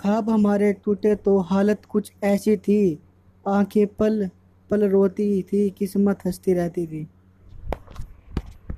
ख्वाब हमारे टूटे तो हालत कुछ ऐसी थी। आँखें पल पल रोती थी, किस्मत हंसती रहती थी।